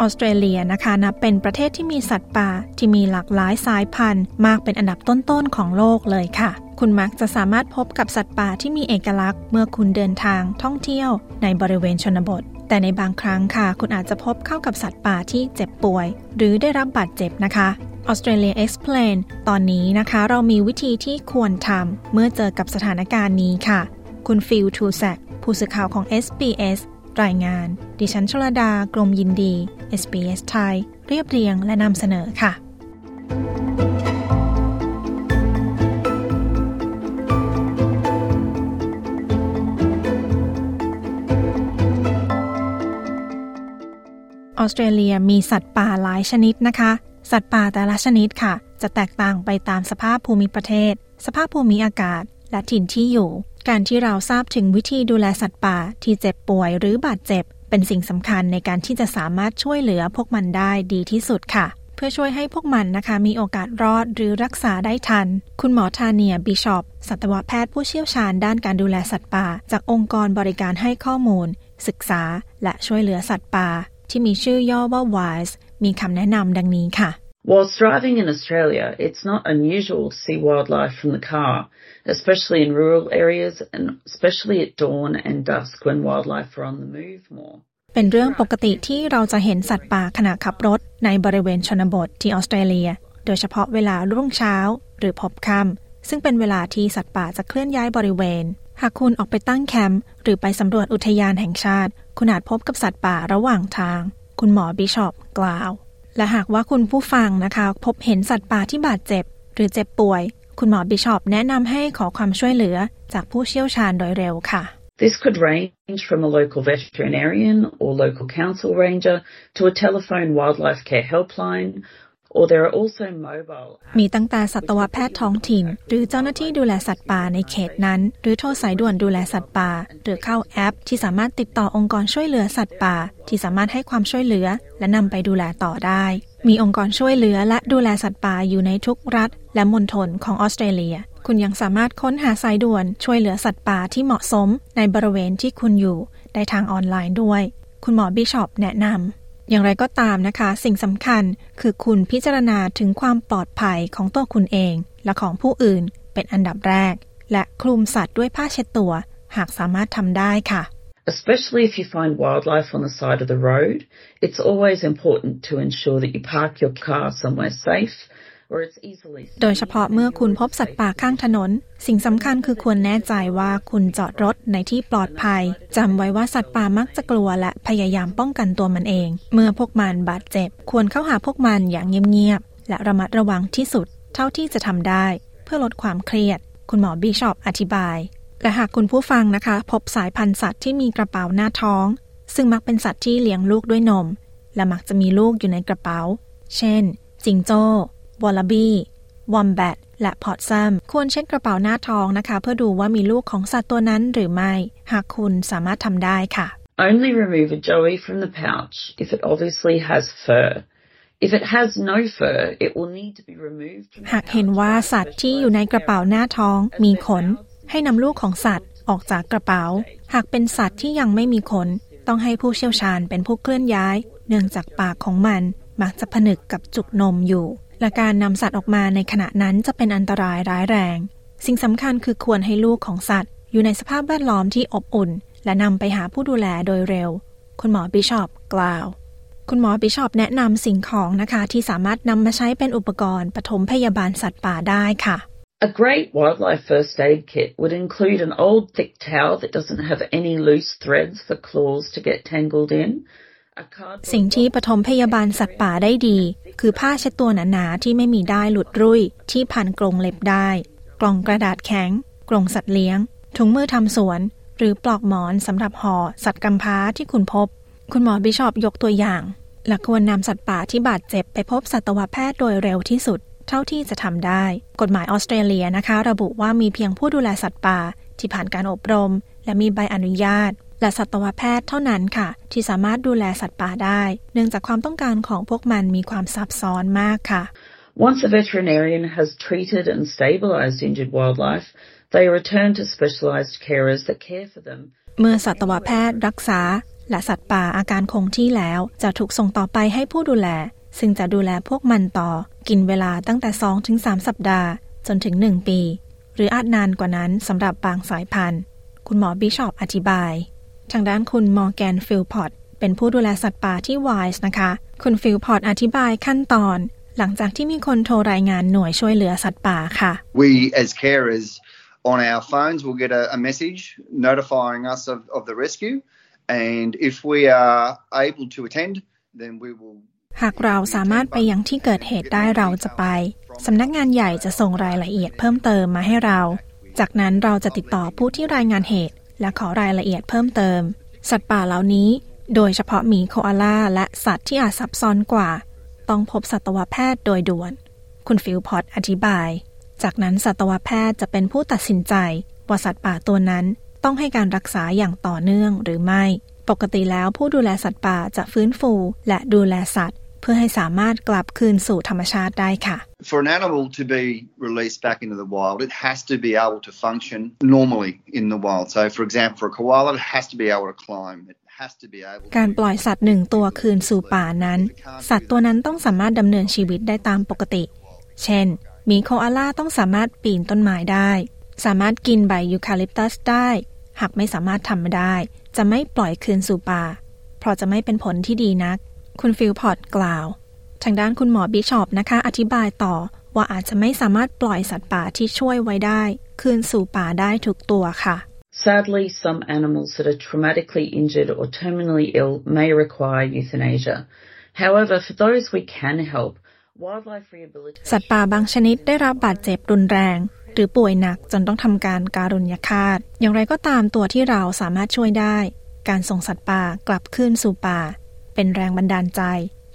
ออสเตรเลียนะคะนับเป็นประเทศที่มีสัตว์ป่าที่มีหลากหลายสายพันธุ์ มากเป็นอันดับต้นๆของโลกเลยค่ะ คุณมักจะสามารถพบกับสัตว์ป่าที่มีเอกลักษณ์ เมื่อคุณเดินทางท่องเที่ยวในบริเวณชนบท แต่ในบางครั้งค่ะ คุณอาจจะพบเข้ากับสัตว์ป่าที่เจ็บป่วย หรือได้รับบาดเจ็บนะคะ Australia Explain ตอนนี้นะคะเรามีวิธีที่ควรทำเมื่อเจอกับสถานการณ์นี้ค่ะ คุณฟิลทูแซกผู้สื่อข่าวของ SBS รายงาน ดิฉันชลดากรมยินดี SBS ไทย เรียบเรียงและนำเสนอค่ะ ออสเตรเลียมีสัตว์ป่าหลายชนิดนะคะ สัตว์ป่าแต่ละชนิดค่ะ จะแตกต่างไปตามสภาพภูมิประเทศ สภาพภูมิอากาศ และถิ่นที่อยู่ การที่เราทราบถึงวิธีดูแลสัตว์ป่าที่เจ็บป่วยหรือบาดเจ็บ เป็นสิ่งสำคัญในการที่จะสามารถช่วยเหลือพวกมันได้ดีที่สุดค่ะ เพื่อช่วยให้พวกมันนะคะ มีโอกาสรอดหรือรักษาได้ทัน คุณหมอทาเนียบิชอปสัตวแพทย์ผู้เชี่ยวชาญด้านการดูแลสัตว์ป่า จากองค์กรบริการให้ข้อมูล ศึกษา และช่วยเหลือสัตว์ป่า ที่มีชื่อย่อว่า WISE มีคำแนะนำดังนี้ค่ะ Whilst driving in Australia, it's not unusual to see wildlife from the car, especially in rural areas and especially at dawn and dusk when wildlife are on the move more. เป็นเรื่องปกติที่เราจะเห็นสัตว์ป่าขณะขับรถในบริเวณชนบทที่ออสเตรเลีย โดยเฉพาะเวลารุ่งเช้าหรือพบค่ำซึ่งเป็นเวลาที่สัตว์ป่าจะเคลื่อนย้ายบริเวณ หากคุณออกไปตั้งแคมป์หรือไปสำรวจอุทยานแห่งชาติ คุณอาจพบกับสัตว์ป่าระหว่างทาง คุณหมอบิชอปกล่าว และหากว่าคุณผู้ฟังนะคะ พบเห็นสัตว์ป่าที่บาดเจ็บ หรือเจ็บป่วย คุณหมอบิชอปแนะนำให้ขอความช่วยเหลือจากผู้เชี่ยวชาญโดยเร็วค่ะ This could range from a local veterinarian or local council ranger to a telephone wildlife care helpline, มีตั้งแต่สัตวแพทย์ท้องถิ่น หรือเจ้าหน้าที่ดูแลสัตว์ป่าในเขตนั้น หรือโทรสายด่วนดูแลสัตว์ป่า หรือเข้าแอป ที่สามารถติดต่อองค์กรช่วยเหลือสัตว์ป่า ที่สามารถให้ความช่วยเหลือ และนำไปดูแลต่อได้ มีองค์กรช่วยเหลือและดูแลสัตว์ป่าอยู่ในทุกรัฐ และมณฑลของออสเตรเลีย คุณยังสามารถค้นหาสายด่วนช่วยเหลือสัตว์ป่าที่เหมาะสม ในบริเวณที่คุณอยู่ ได้ทางออนไลน์ด้วย คุณหมอบิชอปแนะนำ อย่างไรก็ตามนะคะ สิ่งสำคัญคือคุณพิจารณาถึงความปลอดภัยของตัวคุณเอง และของผู้อื่นเป็นอันดับแรก และคลุมสัตว์ด้วยผ้าเช็ดตัว หากสามารถทำได้ค่ะ Especially if you find wildlife on the side of the road, it's always important to ensure that you park your car somewhere safe โดยเฉพาะเมื่อคุณพบสัตว์ป่าข้างถนน สิ่งสำคัญคือควรแน่ใจว่าคุณจอดรถในที่ปลอดภัยจำไว้ว่าสัตว์ป่ามักจะกลัวและพยายามป้องกันตัวมันเอง เมื่อพวกมันบาดเจ็บ ควรเข้าหาพวกมันอย่างเงียบๆและระมัดระวังที่สุด เท่าที่จะทำได้ เพื่อลดความเครียด คุณหมอบิชอปอธิบาย และหากคุณผู้ฟังนะคะ พบสายพันธุ์สัตว์ที่มีกระเป๋าหน้าท้อง ซึ่งมักเป็นสัตว์ที่เลี้ยงลูกด้วยนม และมักจะมีลูกอยู่ในกระเป๋า เช่น จิงโจ้ วอลลาบี้วอมแบทและพอตซัมควรเช็คกระเป๋าหน้าท้องนะคะ เพื่อดูว่ามีลูกของสัตว์ตัวนั้นหรือไม่ หากคุณสามารถทำได้ค่ะ Only remove a joey from the pouch if it obviously has fur. If it has no fur, it will need to be removed from the หากเห็นว่าสัตว์ที่อยู่ในกระเป๋าหน้าท้องมีขน ให้นำลูกของสัตว์ออกจากกระเป๋า หากเป็นสัตว์ที่ยังไม่มีขน ต้องให้ผู้เชี่ยวชาญเป็นผู้เคลื่อนย้าย เนื่องจากปากของมันมักจะผนึกกับจุกนมอยู่ และการนำสัตว์ออกมาในขณะนั้นจะเป็นอันตรายร้ายแรง สิ่งสำคัญคือควรให้ลูกของสัตว์ อยู่ในสภาพแวดล้อมที่อบอุ่น และนำไปหาผู้ดูแลโดยเร็ว คุณหมอบิชอปกล่าว คุณหมอบิชอปแนะนำสิ่งของนะคะที่สามารถนำมาใช้เป็นอุปกรณ์ปฐมพยาบาลสัตว์ป่าได้ค่ะ A great wildlife first aid kit would include an old thick towel that doesn't have any loose threads for claws to get tangled in. สิ่งที่ปฐมพยาบาลสัตว์ป่าได้ดี คือผ้าเช็ดตัวหนาๆที่ไม่มีได้ายหลุดรุ่ย ที่พันกรงเล็บได้ กล่องกระดาษแข็งกล่องสัตว์เลี้ยง ถุงมือทำสวน หรือปลอกหมอนสำหรับห่อสัตว์กำพร้าที่คุณพบ คุณหมอบิชอปยกตัวอย่างและควรนำสัตว์ป่าที่บาดเจ็บไปพบสัตวแพทย์โดยเร็วที่สุด เท่าที่จะทำได้ กฎหมายออสเตรเลียนะคะ ระบุว่ามีเพียงผู้ดูแลสัตว์ป่าที่ผ่านการอบรม และมีใบอนุญาต และสัตวแพทย์เท่านั้นค่ะ ที่สามารถดูแลสัตว์ป่าได้ เนื่องจากความต้องการของพวกมันมีความซับซ้อนมากค่ะ Once a veterinarian has treated and stabilized injured wildlife, they return to specialized carers that care for them. เมื่อสัตวแพทย์รักษา และสัตว์ป่าอาการคงที่แล้ว จะถูกส่งต่อไปให้ผู้ดูแล ซึ่งจะดูแลพวกมันต่อ กินเวลาตั้งแต่ 2-3 สัปดาห์ จนถึง 1 ปี หรืออาจนานกว่านั้นสำหรับบางสายพันธุ์ คุณหมอบิชอปอธิบาย ทางด้านคุณมอร์แกนฟิลพอตเป็นผู้ดูแลสัตว์ป่าที่ WIRES นะคะ คุณฟิลพอตอธิบายขั้นตอน หลังจากที่มีคนโทรรายงานหน่วยช่วยเหลือสัตว์ป่าค่ะ We as carers on our phones will get a, a message notifying us of, of the rescue and if we are able to attend then we will หากเราสามารถไปยังที่เกิดเหตุได้เราจะไป สำนักงานใหญ่จะส่งรายละเอียดเพิ่มเติมมาให้เรา จากนั้นเราจะติดต่อผู้ที่รายงานเหตุ และขอรายละเอียดเพิ่มเติม สัตว์ป่าเหล่านี้ โดยเฉพาะหมีโคอาล่าและสัตว์ที่อาจซับซ้อนกว่า ต้องพบสัตวแพทย์โดยด่วน คุณฟิลพอตอธิบาย จากนั้นสัตวแพทย์จะเป็นผู้ตัดสินใจว่าสัตว์ป่าตัวนั้นต้องให้การรักษาอย่างต่อเนื่องหรือไม่ ปกติแล้วผู้ดูแลสัตว์ป่าจะฟื้นฟู และดูแลสัตว์ เพื่อให้สามารถกลับคืนสู่ธรรมชาติได้ค่ะ For an animal to be released back into the wild, it has to be able to function normally in the wild. So, for example, for a koala, it has to be able to climb. It has to be able การปล่อยสัตว์หนึ่งตัวคืนสู่ป่านั้น สัตว์ตัวนั้นต้องสามารถดำเนินชีวิตได้ตามปกติ เช่นหมีโคอาล่าต้องสามารถปีนต้นไม้ได้ สามารถกินใบยูคาลิปตัสได้ หากไม่สามารถทำได้ จะไม่ปล่อยคืนสู่ป่า เพราะจะไม่เป็นผลที่ดีนัก คุณฟิลพอร์ตกล่าว ทางด้านคุณหมอบิชอปนะคะ อธิบายต่อว่าอาจจะไม่สามารถปล่อยสัตว์ป่าที่ช่วยไว้ได้ คืนสู่ป่าได้ทุกตัวค่ะ Sadly, some animals that are traumatically injured or terminally ill may require euthanasia. However, for those we can help, wildlife rehabilitation สัตว์ป่าบางชนิดได้รับบาดเจ็บรุนแรง หรือป่วยหนักจนต้องทำการการุญยฆาต อย่างไรก็ตามตัวที่เราสามารถช่วยได้ การส่งสัตว์ป่ากลับคืนสู่ป่า เป็นแรงบันดาลใจ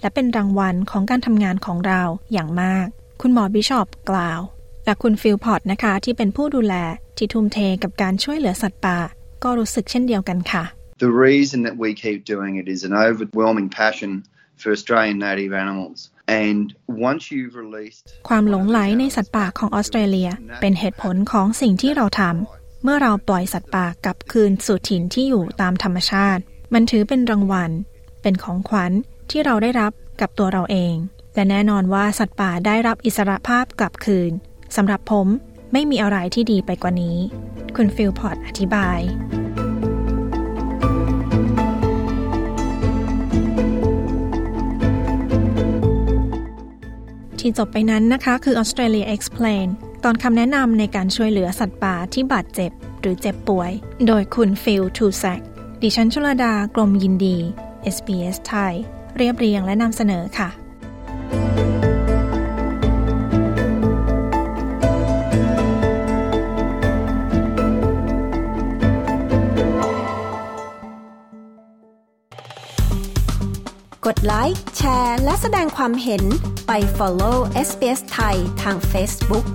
และเป็นรางวัลของการทำงานของเราอย่างมาก คุณหมอบิชอปกล่าว และคุณฟิลพอร์ตนะคะ ที่เป็นผู้ดูแลที่ทุ่มเทกับการช่วยเหลือสัตว์ป่า ก็รู้สึกเช่นเดียวกันค่ะ The reason that we keep doing it is an overwhelming passion for Australian native animals. And once you've released ความหลงใหลในสัตว์ป่าของออสเตรเลีย เป็นเหตุผลของสิ่งที่เราทำเมื่อเราปล่อยสัตว์ป่ากลับคืนสู่ถิ่นที่อยู่ตามธรรมชาติ มันถือเป็นรางวัล เป็นของขวัญที่เราได้รับกับตัวเราเอง และแน่นอนว่าสัตว์ป่าได้รับอิสรภาพกลับคืนสำหรับผมไม่มีอะไรที่ดีไปกว่านี้ คุณฟิลพอร์ตอธิบายที่จบไปนั้นนะคะคือ Australia Explain ตอนคำแนะนำในการช่วยเหลือสัตว์ป่าที่บาดเจ็บหรือเจ็บป่วย โดยคุณฟิลทูแซกดิฉันชลดากรมยินดี SBS ไทย เรียบเรียงและนำเสนอค่ะ กดไลค์ แชร์ และแสดงความเห็นไป follow SBS ไทยทาง Facebook